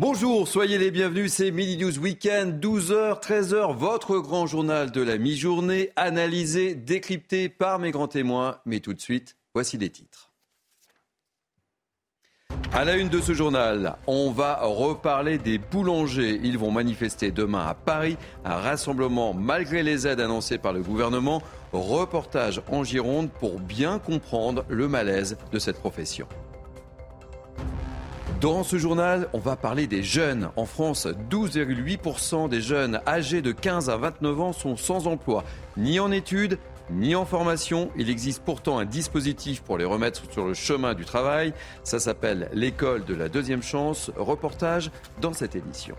Bonjour, soyez les bienvenus, c'est Midi News Weekend, 12h, 13h, votre grand journal de la mi-journée, analysé, décrypté par mes grands témoins. Mais tout de suite, voici les titres. À la une de ce journal, on va reparler des boulangers. Ils vont manifester demain à Paris, un rassemblement malgré les aides annoncées par le gouvernement. Reportage en Gironde pour bien comprendre le malaise de cette profession. Dans ce journal, on va parler des jeunes. En France, 12,8% des jeunes âgés de 15 à 29 ans sont sans emploi, ni en études, ni en formation. Il existe pourtant un dispositif pour les remettre sur le chemin du travail. Ça s'appelle l'école de la deuxième chance. Reportage dans cette édition.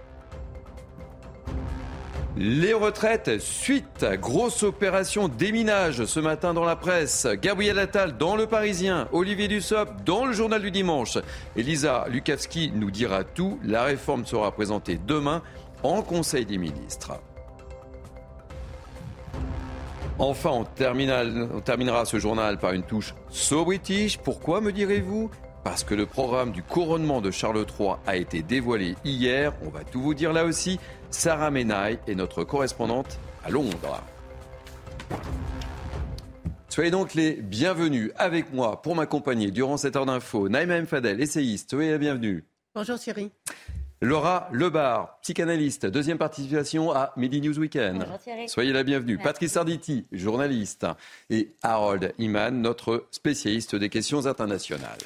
Les retraites, suite, grosse opération déminage ce matin dans la presse. Gabriel Attal dans Le Parisien, Olivier Dussopt dans le Journal du Dimanche. Elisa Lukavski nous dira tout. La réforme sera présentée demain en Conseil des ministres. Enfin, on, terminera ce journal par une touche so. Pourquoi me direz-vous? Parce que le programme du couronnement de Charles III a été dévoilé hier. On va tout vous dire là aussi. Sarah Menaille est notre correspondante à Londres. Soyez donc les bienvenus avec moi pour m'accompagner durant cette heure d'info. Naïma M. Fadel, essayiste, soyez la bienvenue. Bonjour Thierry. Laura Lebar, psychanalyste, deuxième participation à Midi News Weekend. Bonjour Soyez la bienvenue. Patrice Arditi, journaliste. Et Harold Iman, notre spécialiste des questions internationales.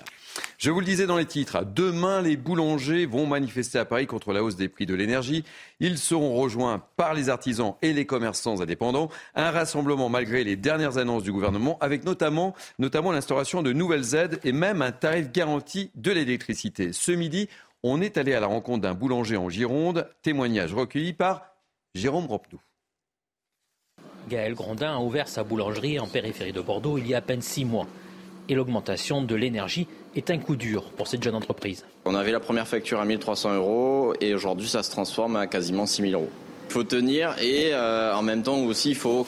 Je vous le disais dans les titres, demain les boulangers vont manifester à Paris contre la hausse des prix de l'énergie. Ils seront rejoints par les artisans et les commerçants indépendants. Un rassemblement malgré les dernières annonces du gouvernement avec notamment, l'instauration de nouvelles aides et même un tarif garanti de l'électricité. Ce midi, on est allé à la rencontre d'un boulanger en Gironde. Témoignage recueilli par Jérôme Ropnou. Gaël Grandin a ouvert sa boulangerie en périphérie de Bordeaux il y a à peine six mois. Et l'augmentation de l'énergie est un coup dur pour cette jeune entreprise. On avait la première facture à 1300 euros et aujourd'hui ça se transforme à quasiment 6000 euros. Il faut tenir et euh, en même temps aussi il faut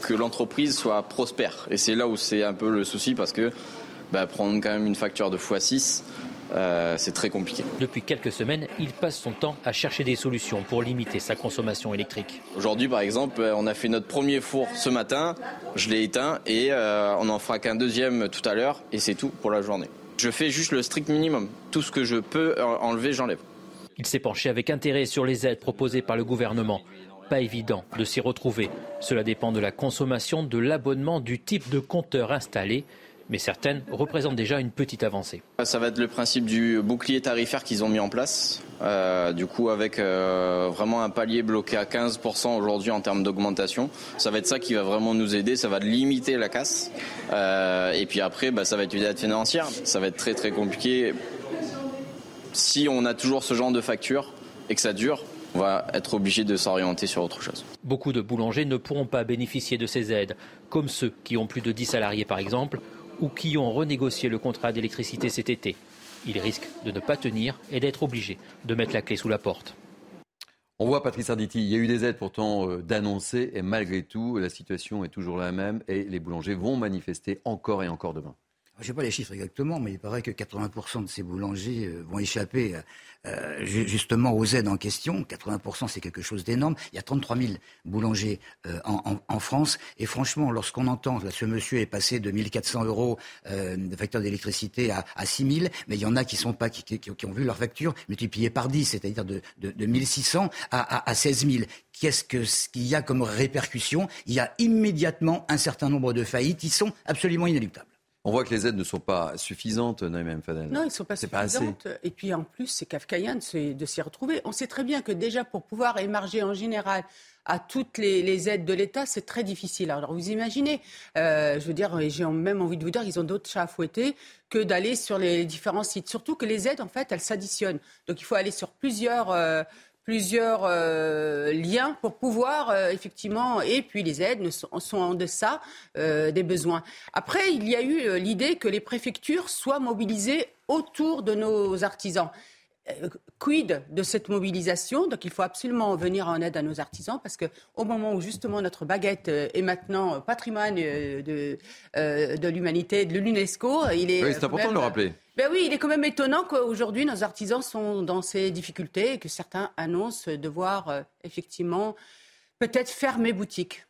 que l'entreprise soit prospère. Et c'est là où c'est un peu le souci parce que bah, prendre quand même une facture de x6, euh, c'est très compliqué. Depuis quelques semaines, il passe son temps à chercher des solutions pour limiter sa consommation électrique. Aujourd'hui, par exemple, euh, on a fait notre premier four ce matin, je l'ai éteint et on en fera qu'un deuxième tout à l'heure et c'est tout pour la journée. Je fais juste le strict minimum. Tout ce que je peux enlever, j'enlève. Il s'est penché avec intérêt sur les aides proposées par le gouvernement. Pas évident de s'y retrouver. Cela dépend de la consommation, de l'abonnement, du type de compteur installé mais certaines représentent déjà une petite avancée. Ça va être le principe du bouclier tarifaire qu'ils ont mis en place. Euh, du coup, avec euh, vraiment un palier bloqué à 15% aujourd'hui en termes d'augmentation, ça va être ça qui va vraiment nous aider. Ça va limiter la casse. Euh, et puis après, bah, ça va être une aide financière. Ça va être très très compliqué. Si on a toujours ce genre de facture et que ça dure, on va être obligé de s'orienter sur autre chose. Beaucoup de boulangers ne pourront pas bénéficier de ces aides, comme ceux qui ont plus de 10 salariés par exemple, ou qui ont renégocié le contrat d'électricité cet été. Ils risquent de ne pas tenir et d'être obligés de mettre la clé sous la porte. On voit, Patrice Arditi, il y a eu des aides pourtant euh, d'annoncer et malgré tout, la situation est toujours la même et les boulangers vont manifester encore et encore demain. Je sais pas les chiffres exactement, mais il paraît que 80% de ces boulangers euh, vont échapper euh, justement aux aides en question. 80%, c'est quelque chose d'énorme. Il y a 33 000 boulangers euh, en, France. Et franchement, lorsqu'on entend que ce monsieur est passé de 1400 euros de facture d'électricité à, à 6 000, mais il y en a qui, sont pas, qui, qui, ont vu leur facture multipliée par 10, c'est-à-dire de, de, de 1600 à, à, à 16 000 qu'est-ce qu'il y a comme répercussion? Il y a immédiatement un certain nombre de faillites qui sont absolument inéluctables. On voit que les aides ne sont pas suffisantes, Naïm Fadel. Non, elles ne sont pas suffisantes. et puis en plus, c'est kafkaïen de s'y retrouver. On sait très bien que déjà pour pouvoir émarger en général à toutes les, aides de l'État, c'est très difficile. Alors vous imaginez, euh, je veux dire, j'ai même envie de vous dire qu'ils ont d'autres chats à fouetter que d'aller sur les différents sites. Surtout que les aides, en fait, elles s'additionnent. Donc il faut aller sur plusieurs, euh, plusieurs euh, liens pour pouvoir euh, effectivement, et puis les aides sont, en deçà euh, des besoins. Après, il y a eu l'idée que les préfectures soient mobilisées autour de nos artisans. Euh, quid de cette mobilisation Donc il faut absolument venir en aide à nos artisans parce qu'au moment où justement notre baguette euh, est maintenant patrimoine euh, de, de l'humanité, de l'UNESCO, il est. Oui, c'est important de le rappeler. Ben oui, il est quand même étonnant qu'aujourd'hui nos artisans sont dans ces difficultés et que certains annoncent devoir effectivement peut-être fermer boutique.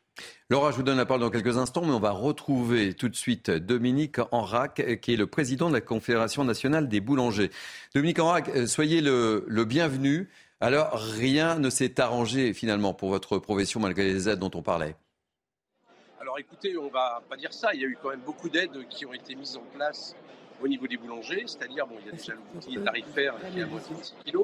Laura, je vous donne la parole dans quelques instants, mais on va retrouver tout de suite Dominique Enrac, qui est le président de la Confédération nationale des boulangers. Dominique Enrac, euh, soyez le, bienvenu. Alors, rien ne s'est arrangé finalement pour votre profession malgré les aides dont on parlait Alors écoutez, on ne va pas dire ça. Il y a eu quand même beaucoup d'aides qui ont été mises en place au niveau des boulangers, c'est-à-dire, bon, il y a déjà le bouclier tarifaire qui est à moitié de 6 kg.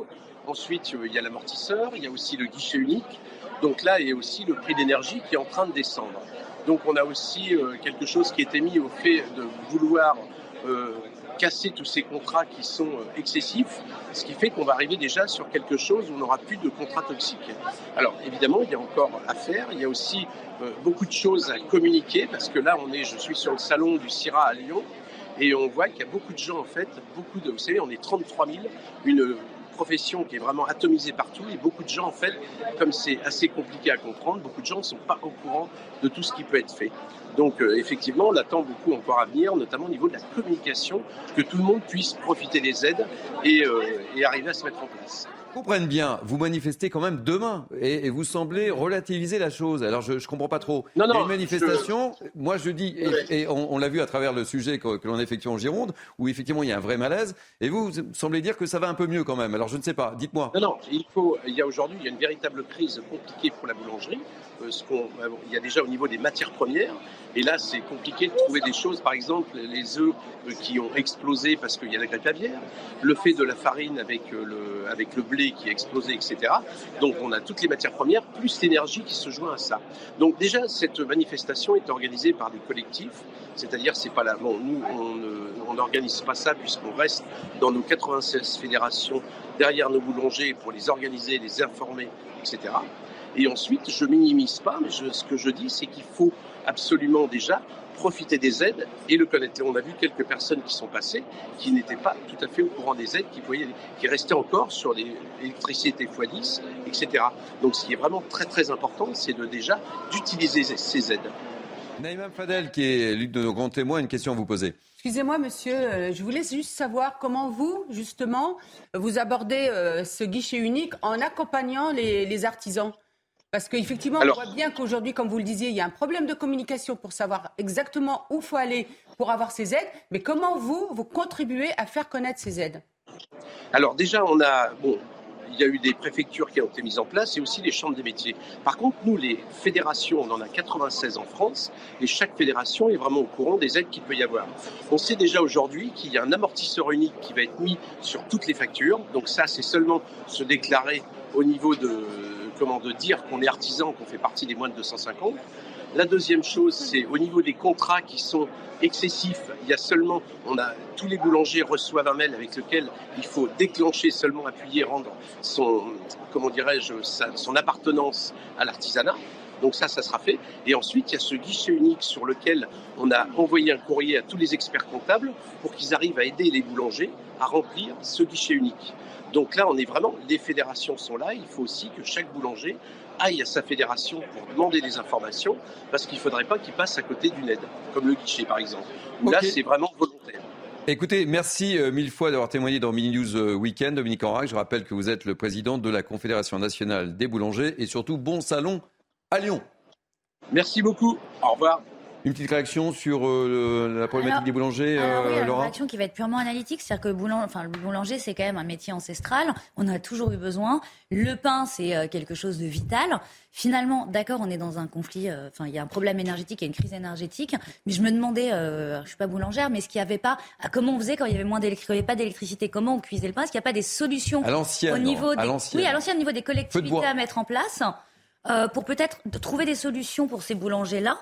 Ensuite, il y a l'amortisseur, il y a aussi le guichet unique. Donc là, il y a aussi le prix d'énergie qui est en train de descendre. Donc on a aussi euh, quelque chose qui était mis au fait de vouloir euh, casser tous ces contrats qui sont euh, excessifs, ce qui fait qu'on va arriver déjà sur quelque chose où on n'aura plus de contrats toxiques. Alors évidemment, il y a encore à faire, il y a aussi beaucoup de choses à communiquer, parce que là, on est, je suis sur le salon du CIRA à Lyon, et on voit qu'il y a beaucoup de gens, en fait, beaucoup de, vous savez, on est 33 000, une profession qui est vraiment atomisée partout et beaucoup de gens, en fait, comme c'est assez compliqué à comprendre, beaucoup de gens ne sont pas au courant de tout ce qui peut être fait. Donc euh, effectivement, on attend beaucoup encore à venir, notamment au niveau de la communication, que tout le monde puisse profiter des aides et, euh, et arriver à se mettre en place comprenne bien, vous manifestez quand même demain et, vous semblez relativiser la chose. Alors je ne comprends pas trop. Non, non, une manifestation, moi je dis, et, on, l'a vu à travers le sujet que, l'on effectue en Gironde, où effectivement il y a un vrai malaise, et vous, vous semblez dire que ça va un peu mieux quand même. Alors je ne sais pas, dites-moi. Non, non, il, faut, il y a aujourd'hui il y a une véritable crise compliquée pour la boulangerie. Euh, ce euh, il y a déjà au niveau des matières premières, et là, c'est compliqué de trouver des choses. Par exemple, les œufs euh, qui ont explosé parce qu'il y a la grippe aviaire, le fait de la farine avec le, avec le blé qui a explosé, etc. Donc, on a toutes les matières premières, plus l'énergie qui se joint à ça. Donc, déjà, cette manifestation est organisée par des collectifs. C'est-à-dire, c'est pas là. Bon, nous, on n'organise pas ça puisqu'on reste dans nos 96 fédérations derrière nos boulangers pour les organiser, les informer, etc. Et ensuite, je minimise pas, mais ce que je dis, c'est qu'il faut absolument déjà profiter des aides et le connaître. On a vu quelques personnes qui sont passées qui n'étaient pas tout à fait au courant des aides, qui, voyaient, qui restaient encore sur l'électricité x10, etc. Donc ce qui est vraiment très très important, c'est de déjà d'utiliser ces aides. Naïma Fadel, qui est l'une de nos grands témoins, une question à vous poser. Excusez-moi, monsieur, euh, je voulais juste savoir comment vous, justement, vous abordez euh, ce guichet unique en accompagnant les artisans. Parce qu'effectivement, on voit bien qu'aujourd'hui, comme vous le disiez, il y a un problème de communication pour savoir exactement où il faut aller pour avoir ces aides. Mais comment vous, vous contribuez à faire connaître ces aides? Alors déjà, on a, bon, il y a eu des préfectures qui ont été mises en place et aussi les chambres des métiers. Par contre, nous, les fédérations, on en a 96 en France et chaque fédération est vraiment au courant des aides qu'il peut y avoir. On sait déjà aujourd'hui qu'il y a un amortisseur unique qui va être mis sur toutes les factures. Donc ça, c'est seulement se déclarer au niveau de comment de dire qu'on est artisan, qu'on fait partie des moins de 250. La deuxième chose, c'est au niveau des contrats qui sont excessifs. Il y a seulement, on a tous les boulangers reçoivent un mail avec lequel il faut déclencher seulement appuyer, rendre son, comment dirais-je, son appartenance à l'artisanat. Donc ça, ça sera fait. Et ensuite, il y a ce guichet unique sur lequel on a envoyé un courrier à tous les experts comptables pour qu'ils arrivent à aider les boulangers à remplir ce guichet unique. Donc là, on est vraiment, les fédérations sont là. Il faut aussi que chaque boulanger aille à sa fédération pour demander des informations, parce qu'il ne faudrait pas qu'il passe à côté d'une aide, comme le guichet par exemple. Là, c'est vraiment volontaire. Écoutez, merci euh, mille fois d'avoir témoigné dans Mini News euh, Weekend, Dominique Enrac. Je rappelle que vous êtes le président de la Confédération nationale des boulangers et surtout bon salon à Lyon. Merci beaucoup. Au revoir. Une petite réaction sur euh, la problématique des boulangers, alors euh, Une réaction qui va être purement analytique, c'est-à-dire que le, boulanger, enfin, le boulanger, c'est quand même un métier ancestral. On a toujours eu besoin. Le pain, c'est euh, quelque chose de vital. Finalement, d'accord, on est dans un conflit. Enfin, il y a un problème énergétique, il y a une crise énergétique. Mais je me demandais, je suis pas boulangère, mais est-ce qu'il n'y avait pas, comment on faisait quand il y avait moins d'électricité, pas d'électricité, comment on cuisait le pain? Est-ce qu'il n'y a pas des solutions à l'ancienne, au niveau des, oui, à l'ancien niveau des collectivités à mettre en place pour peut-être trouver des solutions pour ces boulangers-là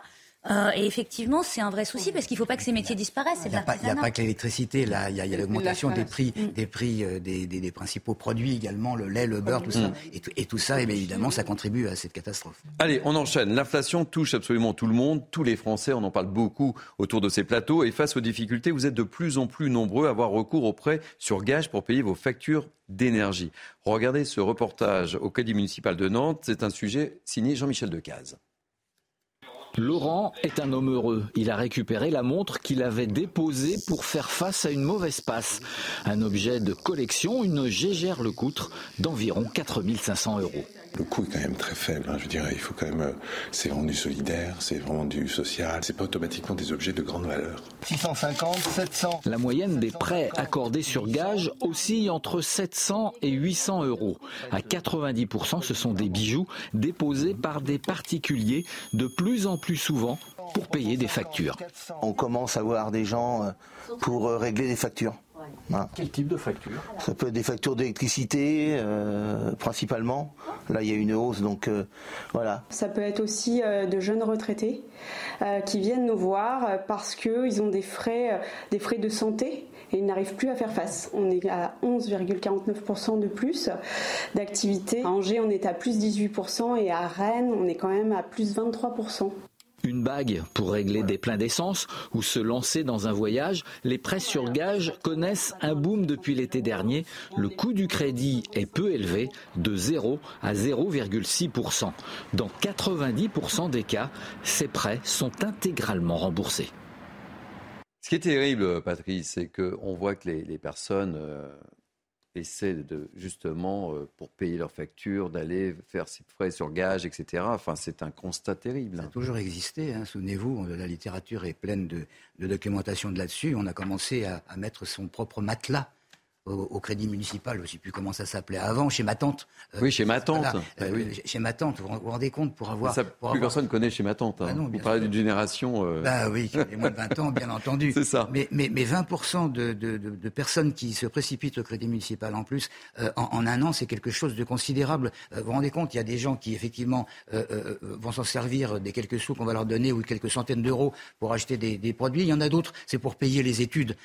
Euh, et effectivement, c'est un vrai souci parce qu'il ne faut pas que ces métiers disparaissent. Il n'y a, pas que l'électricité, là. Il y a, l'augmentation des prix, mm. des, prix euh, des, principaux produits également, le lait, le beurre, tout ça. Et, tout ça, et évidemment, ça contribue à cette catastrophe. Allez, on enchaîne. L'inflation touche absolument tout le monde, tous les Français. On en parle beaucoup autour de ces plateaux. Et face aux difficultés, vous êtes de plus en plus nombreux à avoir recours aux prêts sur gage pour payer vos factures d'énergie. Regardez ce reportage au Crédit municipal de Nantes. C'est un sujet signé Jean-Michel Decaze. Laurent est un homme heureux. Il a récupéré la montre qu'il avait déposée pour faire face à une mauvaise passe. Un objet de collection, une Gégère Lecoutre d'environ 4500 euros le coût est quand même très faible. Hein. Je dirais, il faut quand même, euh, c'est vraiment du solidaire, c'est vraiment du social, c'est pas automatiquement des objets de grande valeur. 650, 700. La moyenne des prêts accordés sur gage oscille entre 700 et 800 euros. À 90%, ce sont des bijoux déposés par des particuliers de plus en plus souvent pour payer des factures. On commence à voir des gens euh, pour euh, régler des factures. Quel type de facture? Ça peut être des factures d'électricité, euh, principalement. Là, il y a une hausse, donc euh, voilà. Ça peut être aussi euh, de jeunes retraités qui viennent nous voir parce qu'ils ont des frais, des frais de santé et ils n'arrivent plus à faire face. On est à 11,49% de plus d'activité. À Angers, on est à plus 18% et à Rennes, on est quand même à plus 23%. Une bague pour régler des pleins d'essence ou se lancer dans un voyage, les prêts sur gage connaissent un boom depuis l'été dernier. Le coût du crédit est peu élevé, de 0 à 0,6%. Dans 90% des cas, ces prêts sont intégralement remboursés. Ce qui est terrible, Patrice, c'est qu'on voit que les, personnes euh, essaient de, justement, euh, pour payer leurs factures, d'aller faire ses frais sur gage, etc. Enfin, c'est un constat terrible. Ça a toujours existé. Hein. Souvenez-vous, la littérature est pleine de, documentation de là-dessus. On a commencé à, mettre son propre matelas au, crédit municipal, je ne sais plus comment ça s'appelait avant, chez ma tante. Euh, oui, chez ma tante. Euh, oui. Chez ma tante, vous vous rendez compte pour avoir. Ça, plus personne connaît chez ma tante. Hein. Bah vous parlez d'une génération. Euh... Bah oui, qui a moins de 20 ans, bien entendu. C'est ça. Mais, mais, mais 20% de, de, de, personnes qui se précipitent au crédit municipal en plus, euh, en, en, un an, c'est quelque chose de considérable. vous vous rendez compte, il y a des gens qui, effectivement, vont s'en servir des quelques sous qu'on va leur donner ou quelques centaines d'euros pour acheter des, des, produits. Il y en a d'autres, c'est pour payer les études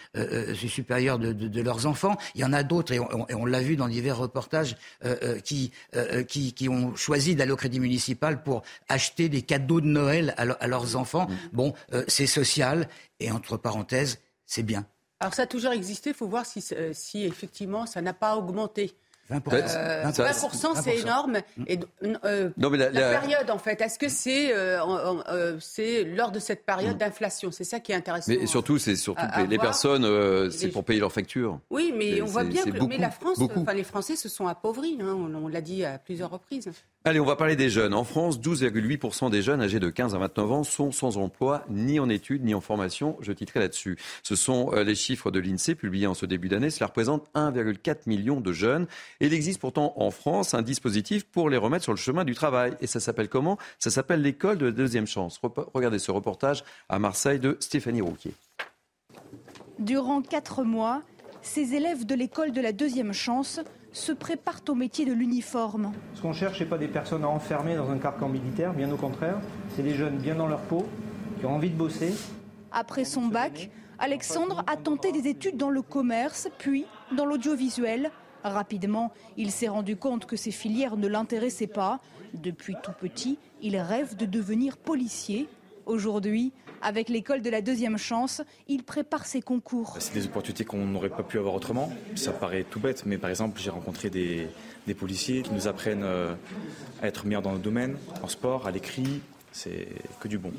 supérieures de, de, leurs enfants. Il y en a d'autres, et on l'a vu dans divers reportages, euh, euh, euh, qui, qui, ont choisi d'aller au crédit municipal pour acheter des cadeaux de Noël à, leurs enfants. Mm. Bon, c'est social, et entre parenthèses, c'est bien. Alors ça a toujours existé, il faut voir si, si effectivement ça n'a pas augmenté. 20%, c'est énorme. Et, euh, la, période, en fait, est-ce que c'est euh, euh, lors de cette période mm. d'inflation? C'est ça qui est intéressant. Mais surtout, c'est surtout les, personnes, c'est pour payer leurs factures. Oui, mais on voit bien que mais la France, enfin, les Français se sont appauvris. Hein, on, l'a dit à plusieurs reprises. Allez, on va parler des jeunes. En France, 12,8% des jeunes âgés de 15 à 29 ans sont sans emploi, ni en études, ni en formation. Je titrerai là-dessus. Ce sont les chiffres de l'INSEE publiés en ce début d'année. Cela représente 1,4 million de jeunes. Il existe pourtant en France un dispositif pour les remettre sur le chemin du travail. Et ça s'appelle comment? Ça s'appelle l'école de la deuxième chance. Regardez ce reportage à Marseille de Stéphanie Rouquier. Durant quatre mois, ces élèves de l'école de la deuxième chance se préparent au métier de l'uniforme. Ce qu'on cherche, ce n'est pas des personnes à enfermer dans un carcan militaire, bien au contraire. C'est des jeunes bien dans leur peau, qui ont envie de bosser. Après son bac, Alexandre a tenté des études dans le commerce, puis dans l'audiovisuel. Rapidement, il s'est rendu compte que ces filières ne l'intéressaient pas. Depuis tout petit, il rêve de devenir policier. Aujourd'hui, avec l'école de la deuxième chance, il prépare ses concours. C'est des opportunités qu'on n'aurait pas pu avoir autrement. Ça paraît tout bête, mais par exemple, j'ai rencontré des, policiers qui nous apprennent euh, à être meilleurs dans le domaine, en sport, à l'écrit. C'est que du bon.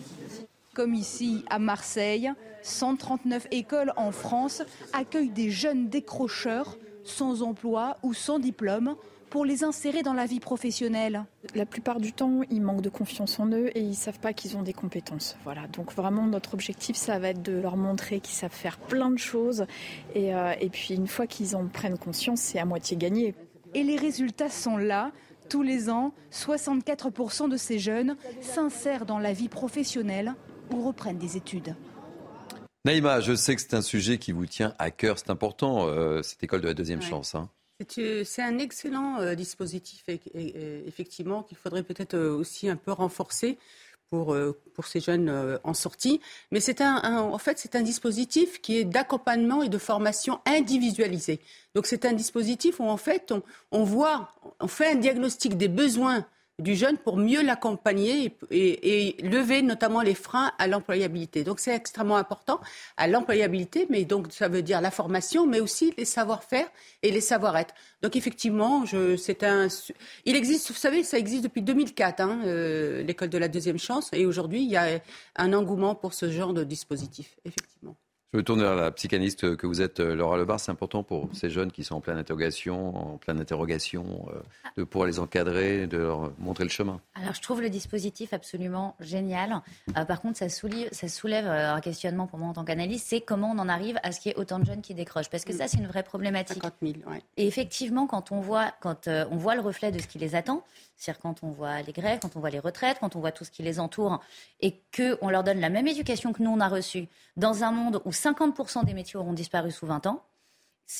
Comme ici à Marseille, 139 écoles en France accueillent des jeunes décrocheurs sans emploi ou sans diplôme pour les insérer dans la vie professionnelle La plupart du temps, ils manquent de confiance en eux et ils ne savent pas qu'ils ont des compétences. Voilà, donc vraiment notre objectif, ça va être de leur montrer qu'ils savent faire plein de choses et, euh, et puis une fois qu'ils en prennent conscience, c'est à moitié gagné. Et les résultats sont là. Tous les ans, 64% de ces jeunes s'insèrent dans la vie professionnelle ou reprennent des études. Naïma, je sais que c'est un sujet qui vous tient à cœur, c'est important, euh, cette école de la deuxième chance. Hein. Euh, c'est un excellent euh, dispositif, effectivement, qu'il faudrait peut-être aussi un peu renforcer pour, euh, pour ces jeunes euh, en sortie. Mais c'est un, en fait, c'est un dispositif qui est d'accompagnement et de formation individualisée. Donc c'est un dispositif où en fait, on, on voit, on fait un diagnostic des besoins du jeune pour mieux l'accompagner et, lever notamment les freins à l'employabilité. Donc c'est extrêmement important à l'employabilité, mais donc ça veut dire la formation, mais aussi les savoir-faire et les savoir-être. Donc effectivement, c'est un, il existe, vous savez, ça existe depuis 2004, hein, euh, l'école de la deuxième chance, et aujourd'hui il y a un engouement pour ce genre de dispositif, effectivement. Je me tourne vers la psychanalyste que vous êtes, euh, Laura Lebar. C'est important pour ces jeunes qui sont en pleine interrogation, en pleine interrogation, euh, de pouvoir les encadrer, de leur montrer le chemin. Alors, je trouve le dispositif absolument génial. Euh, par contre, ça soulève, ça soulève un questionnement pour moi en tant qu'analyste, c'est comment on en arrive à ce qu'il y ait autant de jeunes qui décrochent? Parce que ça, c'est une vraie problématique. 50 000, ouais. Et effectivement, quand on voit, quand on voit le reflet de ce qui les attend, c'est-à-dire quand on voit les grèves, quand on voit les retraites, quand on voit tout ce qui les entoure, et qu'on leur donne la même éducation que nous, on a reçue, dans un monde où 50% des métiers auront disparu sous 20 ans,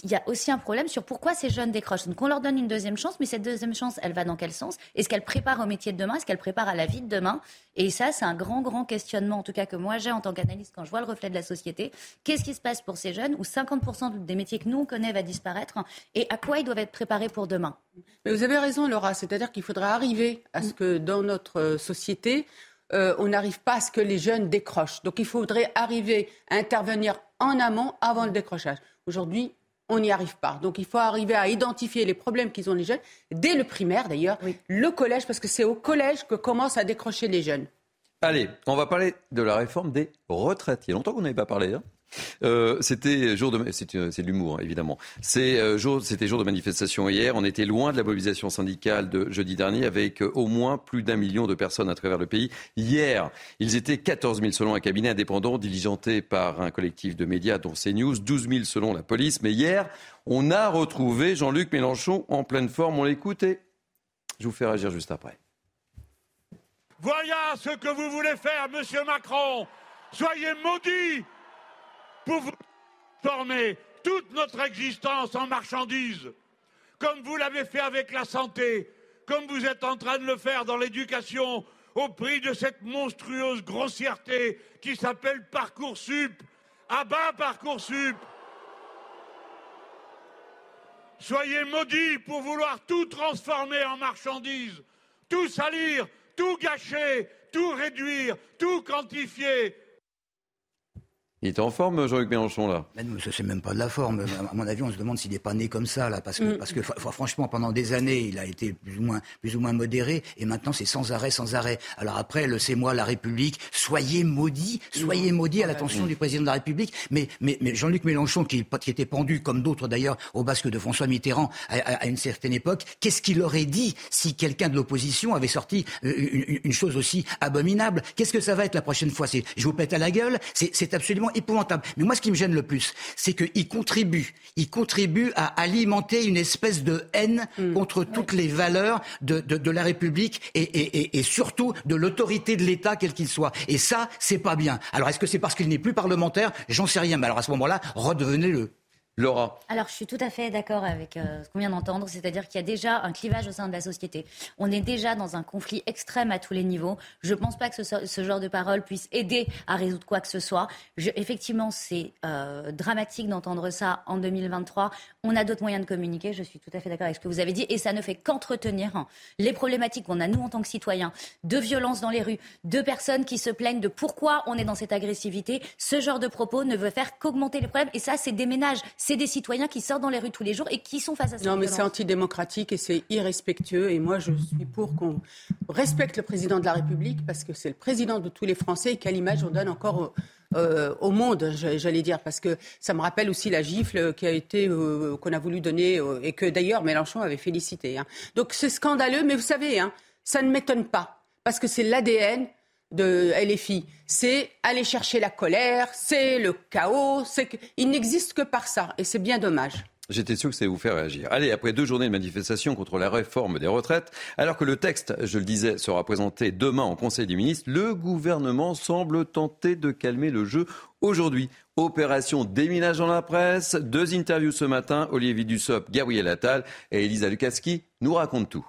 il y a aussi un problème sur pourquoi ces jeunes décrochent. Donc on leur donne une deuxième chance, mais cette deuxième chance, elle va dans quel sens? Est-ce qu'elle prépare au métier de demain? Est-ce qu'elle prépare à la vie de demain? Et ça, c'est un grand, grand questionnement, en tout cas que moi j'ai en tant qu'analyste quand je vois le reflet de la société. Qu'est-ce qui se passe pour ces jeunes où 50% des métiers que nous on connaît va disparaître? Et à quoi ils doivent être préparés pour demain? Mais vous avez raison, Laura. C'est-à-dire qu'il faudra arriver à ce que dans notre société, euh, on n'arrive pas à ce que les jeunes décrochent. Donc il faudrait arriver à intervenir en amont avant le décrochage. Aujourd'hui, on n'y arrive pas. Donc il faut arriver à identifier les problèmes qu'ils ont les jeunes, dès le primaire d'ailleurs, le collège, parce que c'est au collège que commencent à décrocher les jeunes. Allez, on va parler de la réforme des retraites. Il y a longtemps qu'on n'avait pas parlé. Hein euh, c'était jour de, euh, c'est de l'humour hein, évidemment. Euh, jour, c'était jour de manifestation hier. On était loin de la mobilisation syndicale de jeudi dernier, avec au moins plus d'un million de personnes à travers le pays. Hier, ils étaient 14 000 selon un cabinet indépendant diligenté par un collectif de médias, dont CNews, 12 000 selon la police. Mais hier, on a retrouvé Jean-Luc Mélenchon en pleine forme. On l'écoute et je vous fais réagir juste après. Voilà ce que vous voulez faire, Monsieur Macron. Soyez maudits pour vous transformer toute notre existence en marchandise, comme vous l'avez fait avec la santé, comme vous êtes en train de le faire dans l'éducation, au prix de cette monstrueuse grossièreté qui s'appelle Parcoursup. À bas Parcoursup Soyez maudits pour vouloir tout transformer en marchandise, tout salir, tout gâcher, tout réduire, tout quantifier, il est en forme, Jean-Luc Mélenchon, là? C'est même pas de la forme. À mon avis, on se demande s'il n'est pas né comme ça, là. Parce que, mm. parce que franchement, pendant des années, il a été plus ou moins, plus ou moins modéré. Et maintenant, c'est sans arrêt, sans arrêt. Alors après, le c'est moi, la République. Soyez maudits, soyez maudits à l'attention du président de la République. Mais, mais, mais Jean-Luc Mélenchon, qui, qui, était pendu, comme d'autres d'ailleurs, au basque de François Mitterrand à, une certaine époque, qu'est-ce qu'il aurait dit si quelqu'un de l'opposition avait sorti euh, une, une, chose aussi abominable? Qu'est-ce que ça va être la prochaine fois? C'est je vous pète à la gueule? C'est absolument épouvantable. Mais moi, ce qui me gêne le plus, c'est qu'il contribue, il contribue à alimenter une espèce de haine mm. contre toutes les valeurs de, de, de la République et, et, et surtout de l'autorité de l'État, quel qu'il soit. Et ça, c'est pas bien. Alors, est-ce que c'est parce qu'il n'est plus parlementaire? J'en sais rien. Mais alors, à ce moment-là, redevenez-le. Laura. Alors, je suis tout à fait d'accord avec euh, ce qu'on vient d'entendre, c'est-à-dire qu'il y a déjà un clivage au sein de la société. On est déjà dans un conflit extrême à tous les niveaux. Je ne pense pas que ce, genre de parole puisse aider à résoudre quoi que ce soit. effectivement, c'est euh, dramatique d'entendre ça en 2023. On a d'autres moyens de communiquer. Je suis tout à fait d'accord avec ce que vous avez dit. Et ça ne fait qu'entretenir les problématiques qu'on a, nous, en tant que citoyens, de violence dans les rues, de personnes qui se plaignent de pourquoi on est dans cette agressivité. Ce genre de propos ne veut faire qu'augmenter les problèmes. Et ça, c'est des ménages c'est des citoyens qui sortent dans les rues tous les jours et qui sont face à ça. Non, mais c'est antidémocratique et c'est irrespectueux. Et moi, je suis pour qu'on respecte le président de la République parce que c'est le président de tous les Français et quelle image on donne encore au, euh, monde, j'allais dire, parce que ça me rappelle aussi la gifle qui a été euh, qu'on a voulu donner euh, et que d'ailleurs Mélenchon avait félicité. Hein. Donc c'est scandaleux, mais vous savez, hein, ça ne m'étonne pas parce que c'est l'ADN de LFI. C'est aller chercher la colère, c'est le chaos, c'est il n'existe que par ça, et c'est bien dommage. J'étais sûr que ça allait vous faire réagir. Allez, après deux journées de manifestation contre la réforme des retraites, alors que le texte, je le disais, sera présenté demain au Conseil des ministres, le gouvernement semble tenter de calmer le jeu aujourd'hui. Opération déminage dans la presse, deux interviews ce matin, Olivier Dussopt, Gabriel Attal et Elisa Lukaski nous racontent tout.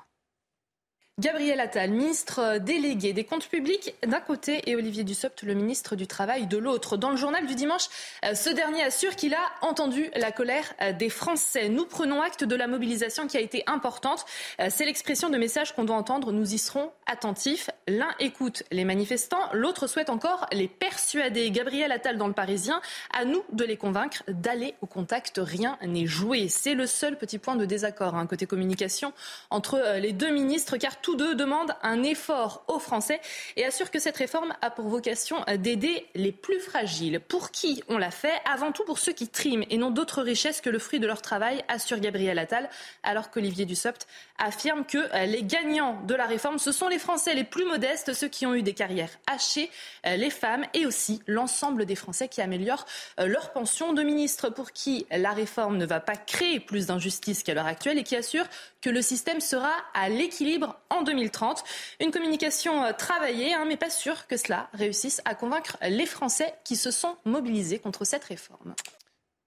Gabriel Attal, ministre délégué des comptes publics d'un côté et Olivier Dussopt, le ministre du Travail de l'autre. Dans le journal du dimanche, euh, ce dernier assure qu'il a entendu la colère euh, des Français. Nous prenons acte de la mobilisation qui a été importante. Euh, c'est l'expression de messages qu'on doit entendre. Nous y serons attentifs. L'un écoute les manifestants, l'autre souhaite encore les persuader. Gabriel Attal dans le Parisien, à nous de les convaincre d'aller au contact. Rien n'est joué. C'est le seul petit point de désaccord hein, côté communication entre les deux ministres car tous deux demandent un effort aux Français et assurent que cette réforme a pour vocation d'aider les plus fragiles. Pour qui on l'a fait? Avant tout pour ceux qui triment et n'ont d'autres richesses que le fruit de leur travail, assure Gabriel Attal, alors qu'Olivier Dussopt affirme que les gagnants de la réforme, ce sont les Français les plus modestes, ceux qui ont eu des carrières hachées, les femmes et aussi l'ensemble des Français qui améliorent leur pension de ministre pour qui la réforme ne va pas créer plus d'injustice qu'à l'heure actuelle et qui assure que le système sera à l'équilibre en 2030. Une communication euh, travaillée, hein, mais pas sûr que cela réussisse à convaincre les Français qui se sont mobilisés contre cette réforme.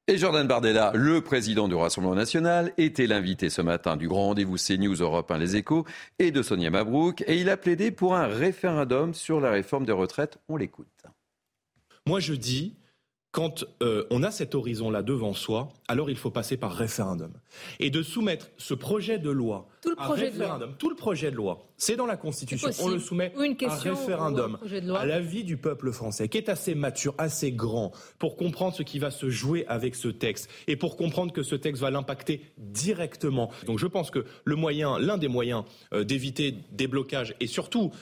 Et Jordan Bardella, le président du Rassemblement national, était l'invité ce matin du grand rendez-vous CNews Europe 1 Les Échos et de Sonia Mabrouk. Et il a plaidé pour un référendum sur la réforme des retraites. On l'écoute. Moi, je dis quand euh, on a cet horizon-là devant soi, alors il faut passer par référendum. Et de soumettre ce projet de loi tout le projet référendum, de loi. tout le projet de loi, c'est dans la Constitution, on le soumet à référendum, à l'avis du peuple français, qui est assez mature, assez grand, pour comprendre ce qui va se jouer avec ce texte, et pour comprendre que ce texte va l'impacter directement. Donc je pense que le moyen, l'un des moyens euh, d'éviter des blocages, et surtout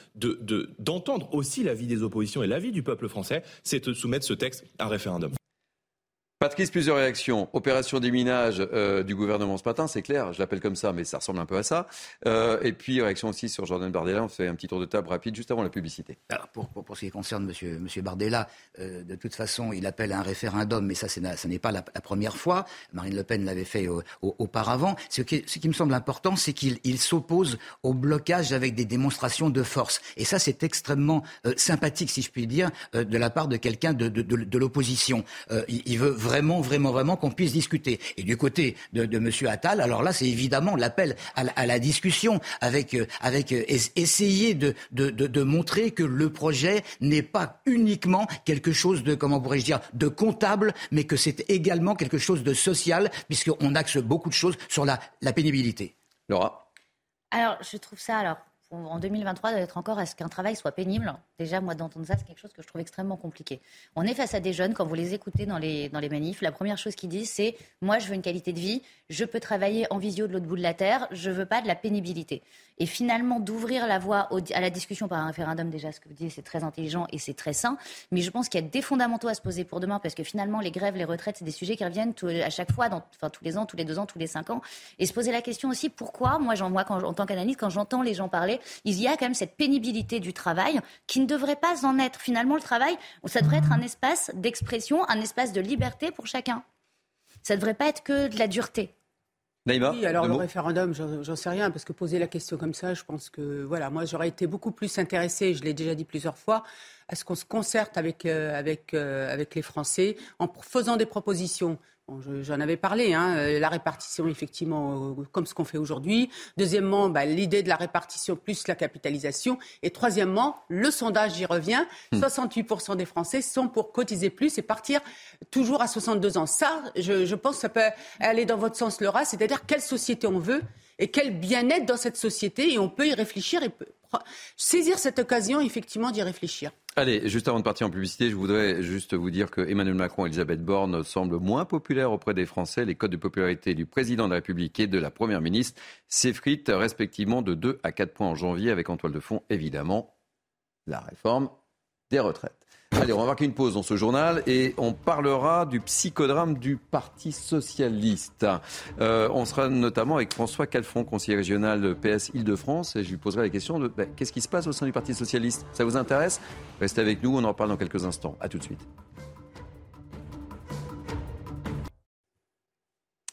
d'entendre de, aussi l'avis des oppositions et l'avis du peuple français, c'est de soumettre ce texte à référendum. Patrice, plusieurs réactions. Opération déminage euh, du gouvernement ce matin, c'est clair, je l'appelle comme ça, mais ça ressemble un peu à ça. Euh, et puis, réaction aussi sur Jordan Bardella. On fait un petit tour de table rapide juste avant la publicité. Alors, pour, ce qui concerne M. Monsieur, Bardella, euh, de toute façon, il appelle à un référendum, mais ça, ce n'est pas la, première fois. Marine Le Pen l'avait fait au, au, auparavant. Ce qui, me semble important, c'est qu'il s'oppose au blocage avec des démonstrations de force. Et ça, c'est extrêmement euh, sympathique, si je puis dire, de la part de quelqu'un de, l'opposition. Il veut vraiment vraiment, vraiment, qu'on puisse discuter. Et du côté de, de M. Attal, alors là, c'est évidemment l'appel à, à, la discussion, avec, euh, avec euh, essayer de, de, de, montrer que le projet n'est pas uniquement quelque chose de, comment pourrais-je dire, de comptable, mais que c'est également quelque chose de social, puisqu'on axe beaucoup de choses sur la, la pénibilité. Laura? Alors, je trouve ça, alors, en 2023 d'être encore à ce qu'un travail soit pénible. Déjà, moi, d'entendre ça, c'est quelque chose que je trouve extrêmement compliqué. On est face à des jeunes, quand vous les écoutez dans les, dans les manifs, la première chose qu'ils disent, c'est Moi, je veux une qualité de vie, je peux travailler en visio de l'autre bout de la terre, je veux pas de la pénibilité. Et finalement, d'ouvrir la voie à la discussion par un référendum, déjà, ce que vous dites, c'est très intelligent et c'est très sain. Mais je pense qu'il y a des fondamentaux à se poser pour demain, parce que finalement, les grèves, les retraites, c'est des sujets qui reviennent à chaque fois, enfin, tous les ans, tous les deux ans, tous les cinq ans. Et se poser la question aussi, pourquoi, moi, moi en tant qu'analyste, quand j'entends les gens parler, il y a quand même cette pénibilité du travail qui ne devrait pas en être. Finalement, le travail, ça devrait être un espace d'expression, un espace de liberté pour chacun. Ça ne devrait pas être que de la dureté. Naïma, oui, alors le référendum, j'en sais rien, parce que poser la question comme ça, je pense que, voilà, moi j'aurais été beaucoup plus intéressée, je l'ai déjà dit plusieurs fois, à ce qu'on se concerte avec, euh, avec, euh, avec les Français en faisant des propositions. Bon, J'en avais parlé, hein, euh, la répartition effectivement comme ce qu'on fait aujourd'hui. Deuxièmement, bah, l'idée de la répartition plus la capitalisation. Et troisièmement, le sondage y revient. 68% hmm. des Français sont pour cotiser plus et partir toujours à 62 ans. Ça, je, je pense que ça peut aller dans votre sens, Laura, c'est-à-dire quelle société on veut et quel bien-être dans cette société. Et on peut y réfléchir et saisir cette occasion effectivement d'y réfléchir. Allez, juste avant de partir en publicité, je voudrais juste vous dire que Emmanuel Macron et Elisabeth Borne semblent moins populaires auprès des Français. Les codes de popularité du président de la République et de la Première ministre s'effritent respectivement de 2 à 4 points en janvier, avec en toile de fond, évidemment, la réforme des retraites. Allez, on va marquer une pause dans ce journal et on parlera du psychodrame du Parti socialiste. Euh, on sera notamment avec François Calfon, conseiller régional de PS Île-de-France, et je lui poserai la question de ben, qu'est-ce qui se passe au sein du Parti socialiste? Ça vous intéresse? Restez avec nous, on en parle dans quelques instants. A tout de suite.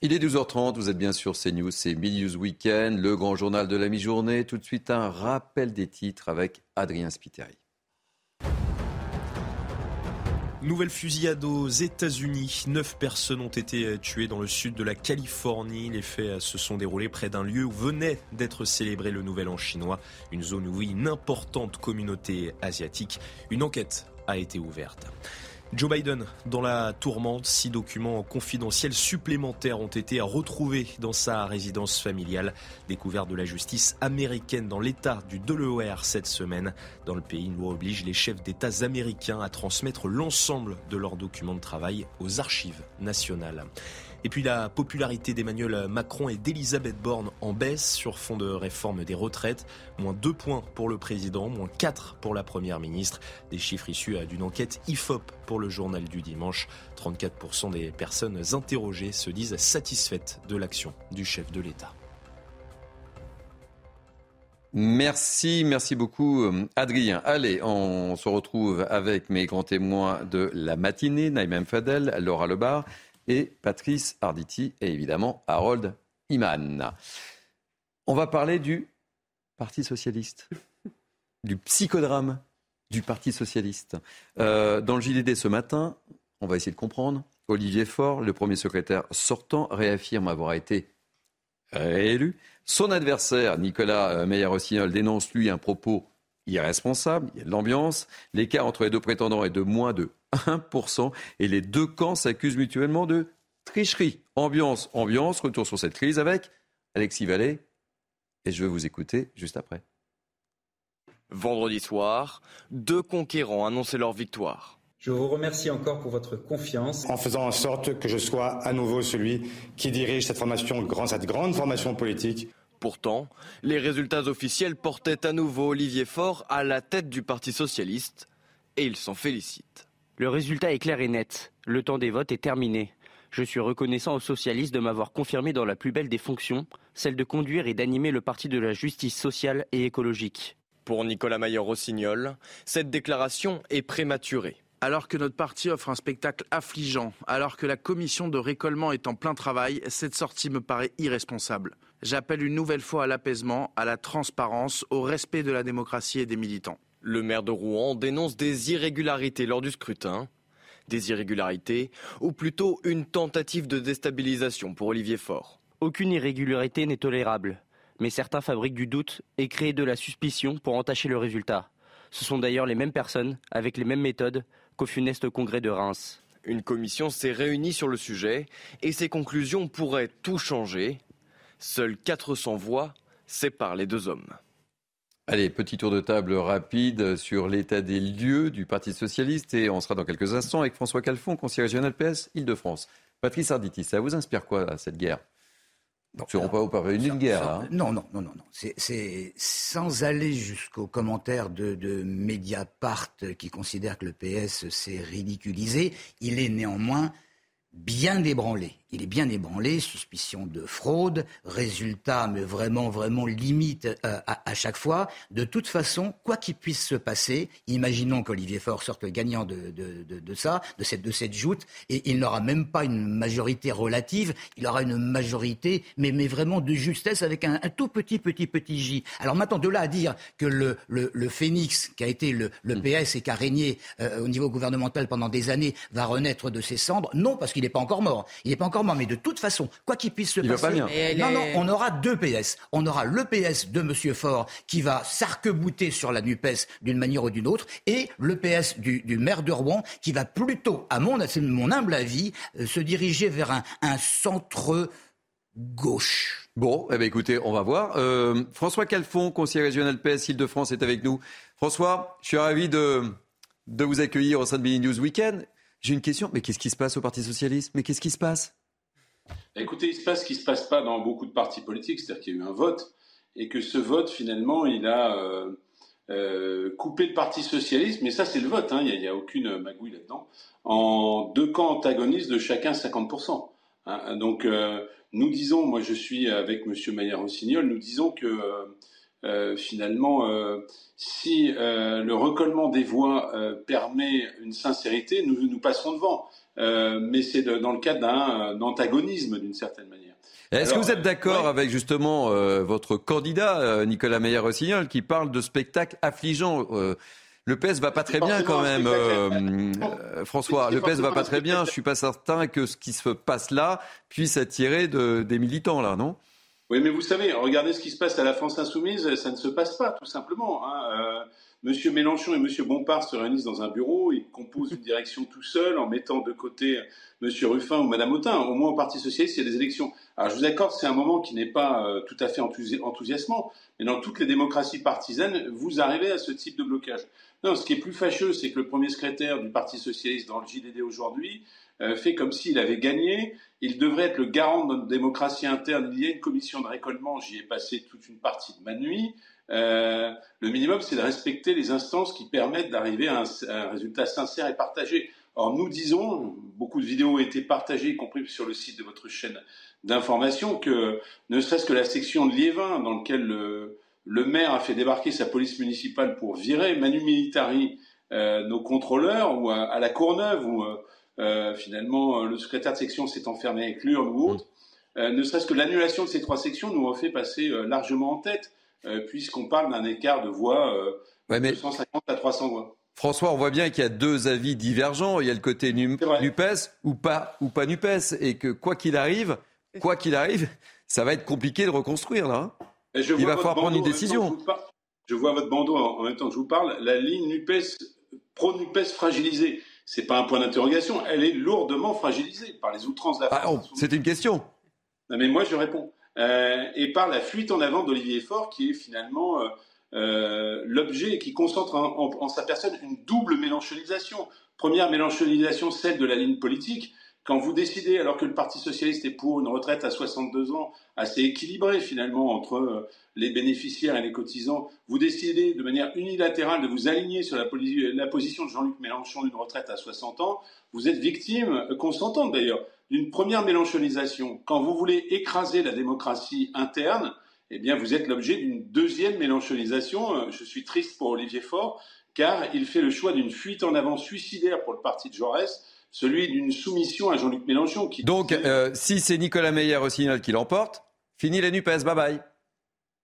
Il est 12h30, vous êtes bien sûr CNews, c'est News Weekend, le grand journal de la mi-journée. Tout de suite, un rappel des titres avec Adrien Spiteri. Nouvelle fusillade aux États-Unis. Neuf personnes ont été tuées dans le sud de la Californie. Les faits se sont déroulés près d'un lieu où venait d'être célébré le Nouvel An chinois, une zone où vit une importante communauté asiatique. Une enquête a été ouverte. Joe Biden dans la tourmente. Six documents confidentiels supplémentaires ont été retrouvés dans sa résidence familiale. Découverte de la justice américaine dans l'État du Delaware cette semaine. Dans le pays, nous oblige les chefs d'État américains à transmettre l'ensemble de leurs documents de travail aux archives nationales. Et puis la popularité d'Emmanuel Macron et d'Elisabeth Borne en baisse sur fond de réforme des retraites. Moins 2 points pour le président, moins 4 pour la première ministre. Des chiffres issus d'une enquête IFOP pour le journal du dimanche. 34% des personnes interrogées se disent satisfaites de l'action du chef de l'État. Merci, merci beaucoup Adrien. Allez, on se retrouve avec mes grands témoins de la matinée, Naïm Fadel, Laura Lebar et Patrice Arditi et évidemment Harold Iman. On va parler du Parti socialiste, du psychodrame du Parti socialiste. Euh, dans le JDD ce matin, on va essayer de comprendre. Olivier Faure, le premier secrétaire sortant, réaffirme avoir été réélu. Son adversaire, Nicolas euh, Meyer-Rossignol, dénonce lui un propos irresponsable. Il y a de l'ambiance. L'écart entre les deux prétendants est de moins de 1%. Et les deux camps s'accusent mutuellement de tricherie. Ambiance, ambiance. Retour sur cette crise avec Alexis Vallée. Et je vais vous écouter juste après. Vendredi soir, deux conquérants annonçaient leur victoire. Je vous remercie encore pour votre confiance. En faisant en sorte que je sois à nouveau celui qui dirige cette formation, cette grande formation politique. Pourtant, les résultats officiels portaient à nouveau Olivier Faure à la tête du Parti socialiste et il s'en félicite. Le résultat est clair et net. Le temps des votes est terminé. Je suis reconnaissant aux socialistes de m'avoir confirmé dans la plus belle des fonctions, celle de conduire et d'animer le parti de la justice sociale et écologique. Pour Nicolas Mayer-Rossignol, cette déclaration est prématurée. Alors que notre parti offre un spectacle affligeant, alors que la commission de récollement est en plein travail, cette sortie me paraît irresponsable. J'appelle une nouvelle fois à l'apaisement, à la transparence, au respect de la démocratie et des militants. Le maire de Rouen dénonce des irrégularités lors du scrutin. Des irrégularités, ou plutôt une tentative de déstabilisation pour Olivier Faure. Aucune irrégularité n'est tolérable, mais certains fabriquent du doute et créent de la suspicion pour entacher le résultat. Ce sont d'ailleurs les mêmes personnes, avec les mêmes méthodes, qu'au funeste congrès de Reims. Une commission s'est réunie sur le sujet et ses conclusions pourraient tout changer. Seules 400 voix séparent les deux hommes. Allez, petit tour de table rapide sur l'état des lieux du Parti socialiste et on sera dans quelques instants avec François Calfon, conseiller régional PS Île-de-France. Patrice Arditi, ça vous inspire quoi cette guerre? Ne seront pas au une guerre. Hein. Non, non, non, non, non. C'est sans aller jusqu'aux commentaires de, de Mediapart qui considère que le PS s'est ridiculisé. Il est néanmoins bien ébranlé. Il est bien ébranlé, suspicion de fraude, résultat, mais vraiment, vraiment limite euh, à, chaque fois. De toute façon, quoi qu'il puisse se passer, imaginons qu'Olivier Faure sorte gagnant de, de, ça, de cette, de cette joute, et il n'aura même pas une majorité relative, il aura une majorité, mais, mais vraiment de justesse avec un, tout petit, petit, petit J. Alors maintenant, de là à dire que le, le, phénix, qui a été le, le mm. PS et qui a régné euh, au niveau gouvernemental pendant des années, va renaître de ses cendres, non, parce qu'il n'est pas encore mort. Il n'est pas encore mais de toute façon, quoi qu'il puisse se passer, non, non, on aura deux PS. On aura le PS de M. Faure qui va s'arc-bouter sur la NUPES d'une manière ou d'une autre, et le PS du, maire de Rouen qui va plutôt, à mon, mon humble avis, euh, se diriger vers un, centre gauche. Bon, eh bien, écoutez, on va voir. Euh, François Calfon, conseiller régional PS Île-de-France, est avec nous. François, je suis ravi de, de vous accueillir au sein de Mini News Weekend. J'ai une question, mais qu'est-ce qui se passe au Parti Socialiste? Mais qu'est-ce qui se passe? Écoutez, il se passe ce qui ne se passe pas dans beaucoup de partis politiques, c'est-à-dire qu'il y a eu un vote, et que ce vote, finalement, il a euh, euh, coupé le Parti socialiste, mais ça c'est le vote, hein, il n'y a, aucune magouille là-dedans, en deux camps antagonistes de chacun 50%. Hein. donc euh, nous disons, moi je suis avec M. Maillard-Rossignol, nous disons que finalement, si le recollement des voix permet une sincérité, nous, nous passerons devant. Euh, mais c'est dans le cadre d'un euh, antagonisme d'une certaine manière. Est-ce que vous êtes d'accord avec justement euh, votre candidat Nicolas Meyer-Rossignol qui parle de spectacle affligeant Le PS va pas très bien quand même, euh, euh, François. Le PS va pas très bien. Je suis pas certain que ce qui se passe là puisse attirer de, des militants là, non? Oui, mais vous savez, regardez ce qui se passe à la France insoumise. Ça ne se passe pas, tout simplement. Hein. Euh, Monsieur Mélenchon et Monsieur Bompard se réunissent dans un bureau, ils composent une direction tout seuls en mettant de côté Monsieur Ruffin ou Madame Autain. Au moins au Parti socialiste, il y a des élections. Alors je vous accorde, c'est un moment qui n'est pas euh, tout à fait enthousiasmant, mais dans toutes les démocraties partisanes, vous arrivez à ce type de blocage. Non, ce qui est plus fâcheux, c'est que le premier secrétaire du Parti socialiste dans le JDD aujourd'hui fait comme s'il avait gagné. Il devrait être le garant de notre démocratie interne. Il y a une commission de récollement, j'y ai passé toute une partie de ma nuit. Euh, le minimum, c'est de respecter les instances qui permettent d'arriver à, un, résultat sincère et partagé. Or, nous disons, beaucoup de vidéos ont été partagées, y compris sur le site de votre chaîne d'information, que ne serait-ce que la section de Liévin, dans laquelle le, maire a fait débarquer sa police municipale pour virer Manu Militari euh, nos contrôleurs, ou à, la Courneuve, où euh, finalement le secrétaire de section s'est enfermé avec l'urne ou autre, ne serait-ce que l'annulation de ces trois sections nous a fait passer largement en tête. Euh, puisqu'on parle d'un écart de voix de euh, 150 à 300 voix. François, on voit bien qu'il y a deux avis divergents. Il y a le côté NUPES ou pas, ou pas NUPES. Et que quoi qu'il arrive, quoi qu'il arrive, ça va être compliqué de reconstruire là. Hein. Il va falloir prendre une décision. Je, vois votre bandeau en, même temps que je vous parle. La ligne NUPES, pro-NUPES fragilisée. C'est pas un point d'interrogation. Elle est lourdement fragilisée par les outrances de la ah, France. c'est une question. Non, mais moi, je réponds. Euh, et par la fuite en avant d'Olivier Faure, qui est finalement euh, euh, l'objet qui concentre en, sa personne une double mélanchonisation. Première mélanchonisation, celle de la ligne politique. Quand vous décidez, alors que le Parti socialiste est pour une retraite à 62 ans, assez équilibrée finalement entre les bénéficiaires et les cotisants, vous décidez de manière unilatérale de vous aligner sur la, position de Jean-Luc Mélenchon d'une retraite à 60 ans, vous êtes victime, consentante d'ailleurs, d'une première mélanchonisation. Quand vous voulez écraser la démocratie interne, eh bien, vous êtes l'objet d'une deuxième mélanchonisation. Euh, je suis triste pour Olivier Faure, car il fait le choix d'une fuite en avant suicidaire pour le parti de Jaurès, celui d'une soumission à Jean-Luc Mélenchon. Qui Donc, euh, si c'est Nicolas Meyer au signal qui l'emporte, fini la NUPES, bye bye.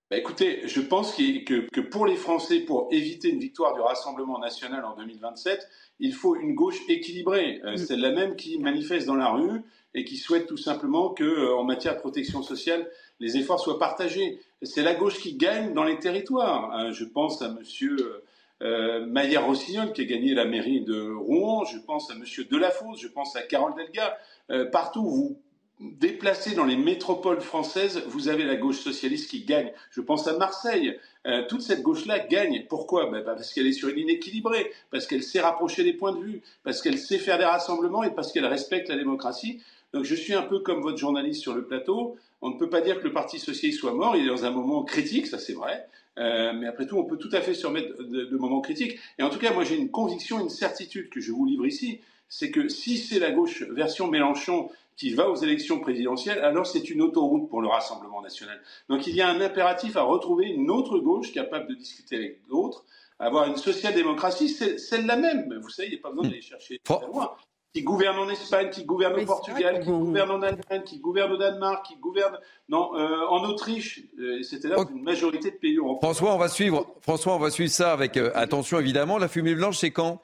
Bah écoutez, je pense que, que, pour les Français, pour éviter une victoire du Rassemblement national en 2027, il faut une gauche équilibrée, euh, mm. C'est la même qui manifeste dans la rue et qui souhaite tout simplement que, euh, en matière de protection sociale, les efforts soient partagés. C'est la gauche qui gagne dans les territoires. Hein. je pense à Monsieur euh, Maillard-Rossignol qui a gagné la mairie de Rouen. Je pense à Monsieur Delafosse. Je pense à Carole Delga. Euh, partout où vous déplacez dans les métropoles françaises, vous avez la gauche socialiste qui gagne. Je pense à Marseille. Euh, toute cette gauche-là gagne. Pourquoi? Ben, ben, Parce qu'elle est sur une ligne équilibrée, parce qu'elle sait rapprocher les points de vue, parce qu'elle sait faire des rassemblements et parce qu'elle respecte la démocratie. Donc je suis un peu comme votre journaliste sur le plateau. On ne peut pas dire que le Parti socialiste soit mort. Il est dans un moment critique, ça c'est vrai. Euh, mais après tout, on peut tout à fait se remettre de, moments critiques. Et en tout cas, moi j'ai une conviction, une certitude que je vous livre ici, c'est que si c'est la gauche version Mélenchon qui va aux élections présidentielles, alors c'est une autoroute pour le Rassemblement national. Donc il y a un impératif à retrouver une autre gauche capable de discuter avec d'autres, avoir une social-démocratie, c'est celle-là même. Vous savez, il n'y a pas besoin d'aller chercher très loin qui gouverne en Espagne, qui gouverne au Portugal, qui gouverne en Allemagne, qui gouverne au Danemark, qui gouverne non, euh, en Autriche. Euh, c'était là une majorité de pays européens. François, on va suivre. François, on va suivre ça avec euh, attention évidemment. La fumée blanche, c'est quand?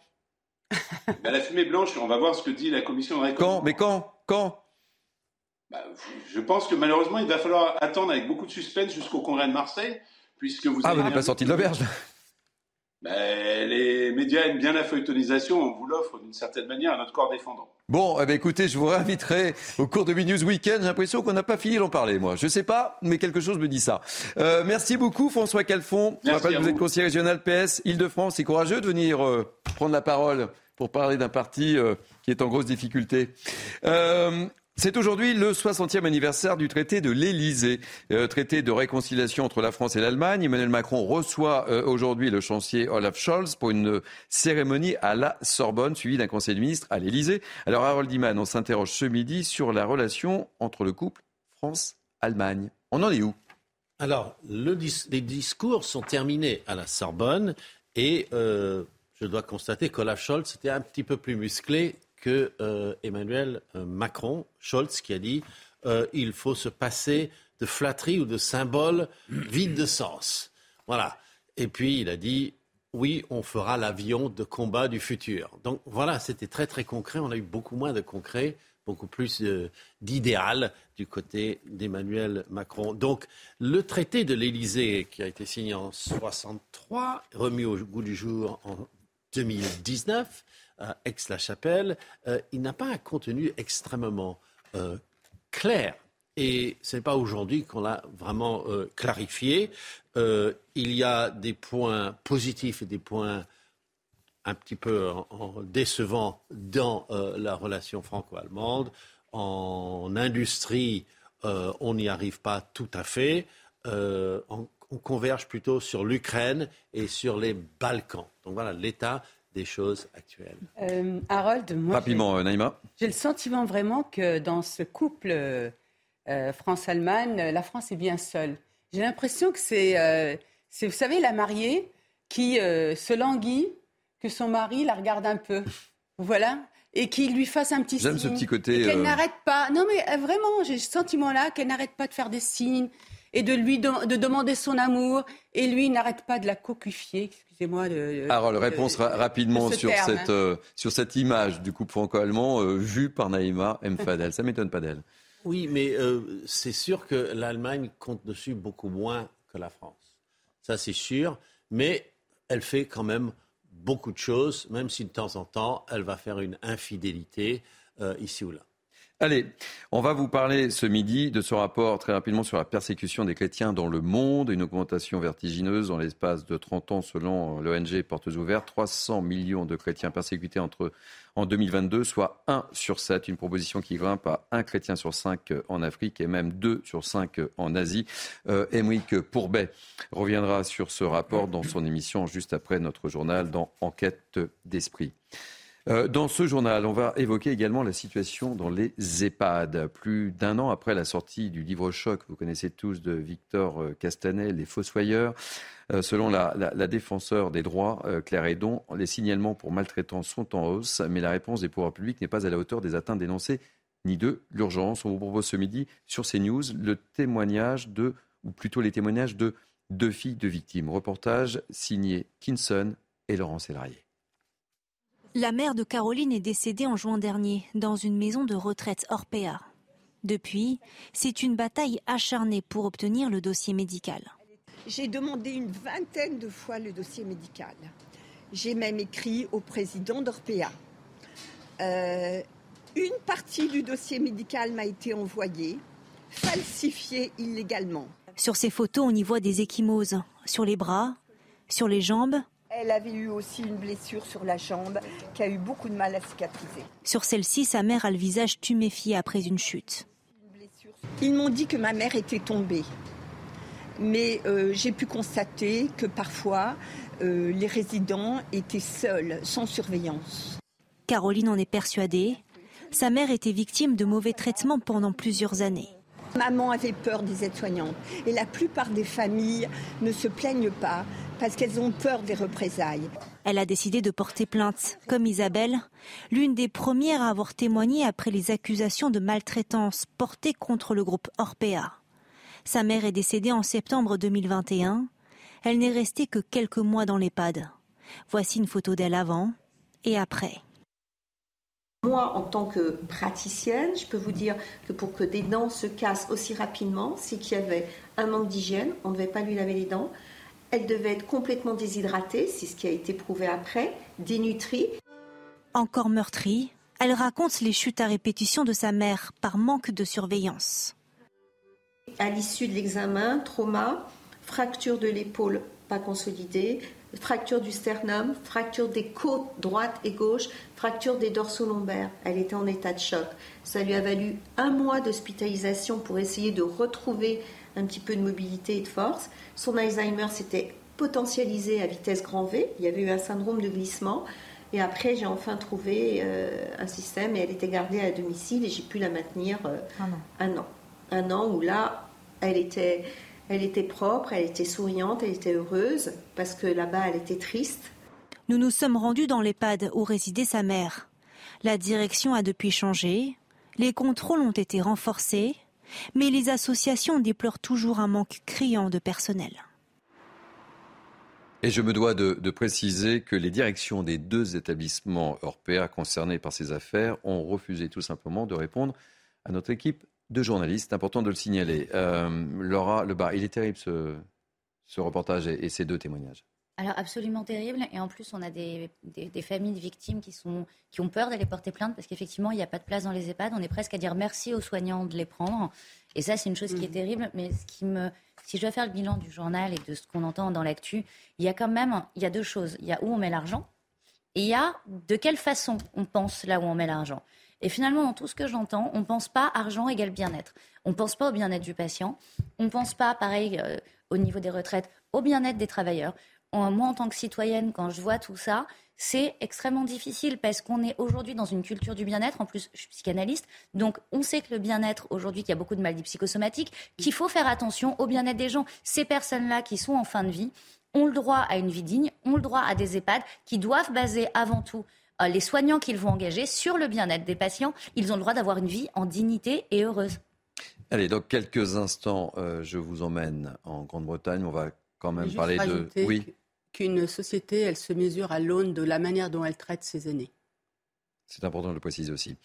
Ben, La fumée blanche, on va voir ce que dit la commission de Quand? Mais quand? Quand? Bah, Je pense que malheureusement, il va falloir attendre avec beaucoup de suspense jusqu'au congrès de Marseille, puisque vous. Ah, vous n'êtes pas sorti de l'auberge ben, les médias aiment bien la feuilletonisation, on vous l'offre d'une certaine manière à notre corps défendant. Bon, eh ben, écoutez, je vous réinviterai au cours de Minus Weekend. J'ai l'impression qu'on n'a pas fini d'en parler, moi. Je sais pas, mais quelque chose me dit ça. Euh, merci beaucoup, François Calfon. Je rappelle que vous, êtes conseiller régional PS Île-de-France. C'est courageux de venir euh, prendre la parole pour parler d'un parti euh, qui est en grosse difficulté. C'est aujourd'hui le 60e anniversaire du traité de l'Élysée, euh, traité de réconciliation entre la France et l'Allemagne. Emmanuel Macron reçoit euh, aujourd'hui le chancelier Olaf Scholz pour une cérémonie à la Sorbonne, suivie d'un conseil de ministres à l'Élysée. Alors Harold Iman, on s'interroge ce midi sur la relation entre le couple France-Allemagne. On en est où? Alors, les discours sont terminés à la Sorbonne et euh, je dois constater qu'Olaf Scholz était un petit peu plus musclé que euh, Emmanuel euh, Macron, Scholz, qui a dit euh, il faut se passer de flatterie ou de symboles vides de sens. Voilà. Et puis il a dit oui, on fera l'avion de combat du futur. Donc voilà, c'était très très concret. On a eu beaucoup moins de concret, beaucoup plus d'idéal du côté d'Emmanuel Macron. Donc le traité de l'Élysée, qui a été signé en 63, remis au goût du jour en 2019 à Aix-la-Chapelle, euh, il n'a pas un contenu extrêmement euh, clair. Et ce n'est pas aujourd'hui qu'on l'a vraiment clarifié. il y a des points positifs et des points un petit peu décevants dans la relation franco-allemande. En industrie, euh, on n'y arrive pas tout à fait. Euh, on, converge plutôt sur l'Ukraine et sur les Balkans. Donc voilà l'état des choses actuelles. Euh, Harold, moi, rapidement, Naïma. J'ai le sentiment vraiment que dans ce couple France-Allemagne, la France est bien seule. J'ai l'impression que c'est, vous savez, la mariée qui se languit que son mari la regarde un peu. Voilà et qu'il lui fasse un petit signe. J'aime ce petit côté. Qu'elle euh, n'arrête pas. Non, mais euh, vraiment, j'ai ce sentiment-là qu'elle n'arrête pas de faire des signes et de lui de demander son amour. Et lui, n'arrête pas de la cocufier. Excusez-moi. De, Harold, réponse rapidement sur, cette, euh, sur cette image du couple franco-allemand vue par Naïma M. Fadel. Ça m'étonne pas d'elle. Oui, mais c'est sûr que l'Allemagne compte dessus beaucoup moins que la France. Ça, c'est sûr. Mais elle fait quand même beaucoup de choses, même si de temps en temps, elle va faire une infidélité euh, ici ou là. Allez, on va vous parler ce midi de ce rapport très rapidement sur la persécution des chrétiens dans le monde, une augmentation vertigineuse dans l'espace de 30 ans selon l'ONG Portes Ouvertes, 300 millions de chrétiens persécutés entre en 2022, soit 1 sur 7, une proposition qui grimpe à 1 chrétien sur 5 en Afrique et même 2 sur 5 en Asie. Euh, Pourbet reviendra sur ce rapport dans son émission juste après notre journal dans Enquête d'esprit. Euh, dans ce journal, on va évoquer également la situation dans les EHPAD. Plus d'un an après la sortie du livre choc, vous connaissez tous, de Victor euh, Castanet, Les Fossoyeurs, euh, selon la, défenseur des droits, Claire Edon, les signalements pour maltraitance sont en hausse, mais la réponse des pouvoirs publics n'est pas à la hauteur des atteintes dénoncées ni de l'urgence. On vous propose ce midi sur CNews le témoignage de, ou plutôt les témoignages de deux filles de victimes. Reportage signé Kinson et Laurent Sélarié. La mère de Caroline est décédée en juin dernier dans une maison de retraite Orpea. Depuis, c'est une bataille acharnée pour obtenir le dossier médical. J'ai demandé une vingtaine de fois le dossier médical. J'ai même écrit au président d'Orpea. Euh, une partie du dossier médical m'a été envoyée, falsifiée illégalement. Sur ces photos, on y voit des échymoses sur les bras, sur les jambes elle avait eu aussi une blessure sur la jambe qui a eu beaucoup de mal à cicatriser. Sur celle-ci, sa mère a le visage tuméfié après une chute. Ils m'ont dit que ma mère était tombée. Mais euh, j'ai pu constater que parfois, euh, les résidents étaient seuls, sans surveillance. Caroline en est persuadée. Sa mère était victime de mauvais traitements pendant plusieurs années. Maman avait peur des aides-soignantes. Et la plupart des familles ne se plaignent pas parce qu'elles ont peur des représailles. Elle a décidé de porter plainte, comme Isabelle, l'une des premières à avoir témoigné après les accusations de maltraitance portées contre le groupe Orpea. Sa mère est décédée en septembre 2021. Elle n'est restée que quelques mois dans l'EHPAD. Voici une photo d'elle avant et après. Moi, en tant que praticienne, je peux vous dire que pour que des dents se cassent aussi rapidement, c'est qu'il y avait un manque d'hygiène, on ne devait pas lui laver les dents, elle devait être complètement déshydratée, c'est ce qui a été prouvé après, dénutrie. Encore meurtrie, elle raconte les chutes à répétition de sa mère par manque de surveillance. À l'issue de l'examen, trauma, fracture de l'épaule pas consolidée, fracture du sternum, fracture des côtes droite et gauche, fracture des dorsaux lombaires. Elle était en état de choc. Ça lui a valu un mois d'hospitalisation pour essayer de retrouver un petit peu de mobilité et de force. Son Alzheimer s'était potentialisé à vitesse grand V. Il y avait eu un syndrome de glissement. Et après, j'ai enfin trouvé euh, un système et elle était gardée à domicile et j'ai pu la maintenir euh, un an. Un an où là, elle était, elle était propre, elle était souriante, elle était heureuse parce que là-bas, elle était triste. Nous nous sommes rendus dans l'EHPAD où résidait sa mère. La direction a depuis changé, les contrôles ont été renforcés, mais les associations déplorent toujours un manque criant de personnel. Et je me dois de, préciser que les directions des deux établissements européens concernés par ces affaires ont refusé tout simplement de répondre à notre équipe de journalistes. C'est important de le signaler. Euh, Laura Lebar, il est terrible ce, ce reportage et ces deux témoignages. Alors absolument terrible. Et en plus, on a des, familles de victimes qui, sont, qui ont peur d'aller porter plainte parce qu'effectivement, il n'y a pas de place dans les EHPAD. On est presque à dire merci aux soignants de les prendre. Et ça, c'est une chose qui est mhm. terrible. Mais ce qui me, si je dois faire le bilan du journal et de ce qu'on entend dans l'actu, il y a quand même il y a deux choses. Il y a où on met l'argent et il y a de quelle façon on pense là où on met l'argent. Et finalement, dans tout ce que j'entends, on ne pense pas argent égale bien-être. On ne pense pas au bien-être du patient. On ne pense pas, pareil, euh, au niveau des retraites, au bien-être des travailleurs moi, en tant que citoyenne, quand je vois tout ça, c'est extrêmement difficile parce qu'on est aujourd'hui dans une culture du bien-être. En plus, je suis psychanalyste, donc on sait que le bien-être aujourd'hui, qu'il y a beaucoup de maladies psychosomatiques, qu'il faut faire attention au bien-être des gens. Ces personnes-là qui sont en fin de vie ont le droit à une vie digne, ont le droit à des EHPAD qui doivent baser avant tout euh, les soignants qu'ils vont engager sur le bien-être des patients. Ils ont le droit d'avoir une vie en dignité et heureuse. Allez, dans quelques instants, euh, je vous emmène en Grande-Bretagne. On va quand même parler de. Oui qu'une société, elle se mesure à l'aune de la manière dont elle traite ses aînés. C'est important de le préciser aussi.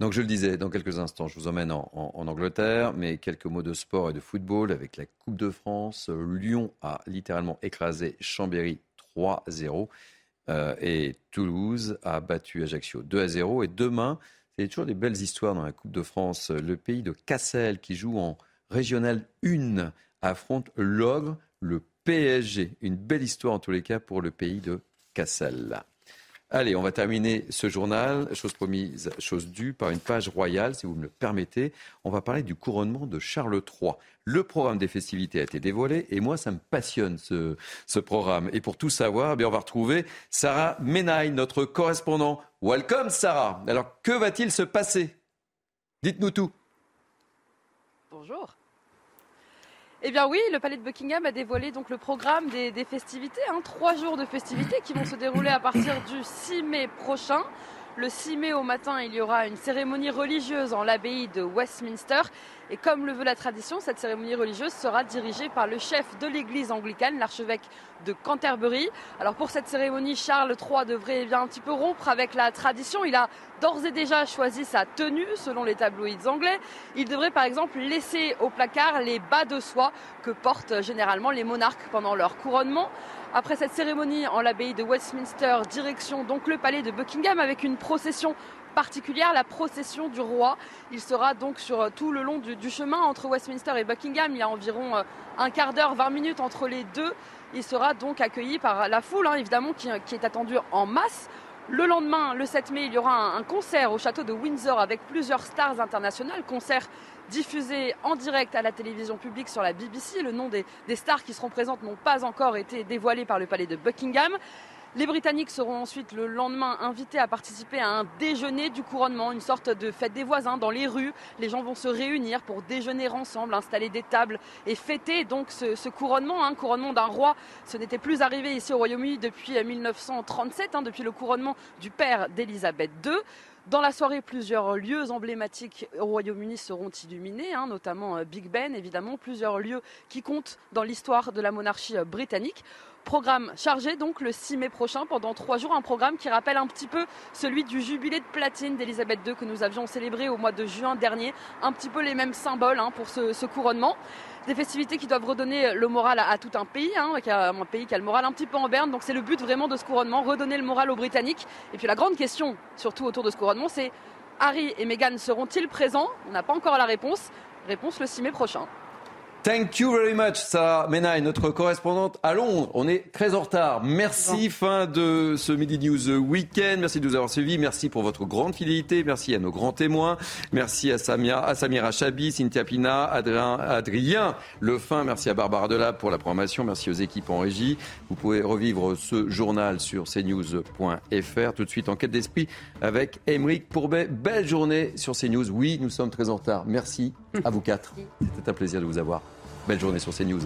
Donc je le disais, dans quelques instants, je vous emmène en, Angleterre, mais quelques mots de sport et de football avec la Coupe de France. Lyon a littéralement écrasé Chambéry 3-0 euh, et Toulouse a battu Ajaccio 2-0. Et demain, c'est toujours des belles histoires dans la Coupe de France. Le pays de Cassel qui joue en régional 1 affronte l'ogre, le PSG. Une belle histoire en tous les cas pour le pays de Cassel. Allez, on va terminer ce journal, chose promise, chose due, par une page royale, si vous me le permettez. On va parler du couronnement de Charles III. Le programme des festivités a été dévoilé et moi, ça me passionne ce, programme. Et pour tout savoir, eh on va retrouver Sarah Menaille, notre correspondant. Welcome, Sarah. Alors, que va-t-il se passer? Dites-nous tout. Bonjour. Eh bien oui, le palais de Buckingham a dévoilé donc le programme des, festivités, hein, trois jours de festivités qui vont se dérouler à partir du 6 mai prochain. Le 6 mai au matin, il y aura une cérémonie religieuse en l'abbaye de Westminster. Et comme le veut la tradition, cette cérémonie religieuse sera dirigée par le chef de l'église anglicane, l'archevêque de Canterbury. Alors pour cette cérémonie, Charles III devrait eh bien un petit peu rompre avec la tradition. Il a d'ores et déjà choisi sa tenue selon les tabloïds anglais. Il devrait par exemple laisser au placard les bas de soie que portent généralement les monarques pendant leur couronnement. Après cette cérémonie en l'abbaye de Westminster, direction donc le palais de Buckingham avec une procession particulière, la procession du roi. Il sera donc sur tout le long du, chemin entre Westminster et Buckingham. Il y a environ euh, un quart d'heure, 20 minutes entre les deux. Il sera donc accueilli par la foule, hein, évidemment, qui, est attendue en masse. Le lendemain, le 7 mai, il y aura un, concert au château de Windsor avec plusieurs stars internationales. Diffusé en direct à la télévision publique sur la BBC. Le nom des, stars qui seront présentes n'ont pas encore été dévoilés par le palais de Buckingham. Les Britanniques seront ensuite le lendemain invités à participer à un déjeuner du couronnement, une sorte de fête des voisins dans les rues. Les gens vont se réunir pour déjeuner ensemble, installer des tables et fêter donc ce, couronnement, un hein, couronnement d'un roi. Ce n'était plus arrivé ici au Royaume-Uni depuis 1937, hein, depuis le couronnement du père d'Élisabeth II. Dans la soirée, plusieurs lieux emblématiques au Royaume-Uni seront illuminés, hein, notamment euh, Big Ben, évidemment, plusieurs lieux qui comptent dans l'histoire de la monarchie euh, britannique. Programme chargé donc le 6 mai prochain pendant trois jours, un programme qui rappelle un petit peu celui du jubilé de platine d'Elisabeth II que nous avions célébré au mois de juin dernier. Un petit peu les mêmes symboles hein, pour ce, couronnement. Des festivités qui doivent redonner le moral à, tout un pays, hein, un pays qui a le moral un petit peu en berne. Donc c'est le but vraiment de ce couronnement, redonner le moral aux Britanniques. Et puis la grande question, surtout autour de ce couronnement, c'est Harry et Meghan seront-ils présents? On n'a pas encore la réponse. Réponse le 6 mai prochain. Thank you very much, Sarah Menaille, notre correspondante à Londres. On est très en retard. Merci, fin de ce Midi News Weekend. Merci de nous avoir suivis. Merci pour votre grande fidélité. Merci à nos grands témoins. Merci à, Samia, à Samira Chabi, Cynthia Pina, Adrien, Adrien Lefin. Merci à Barbara Delap pour la programmation. Merci aux équipes en régie. Vous pouvez revivre ce journal sur cnews.fr. Tout de suite, enquête d'esprit avec Émeric Pourbet. Belle journée sur CNews. Oui, nous sommes très en retard. Merci à vous quatre. C'était un plaisir de vous avoir. Belle journée sur CNews.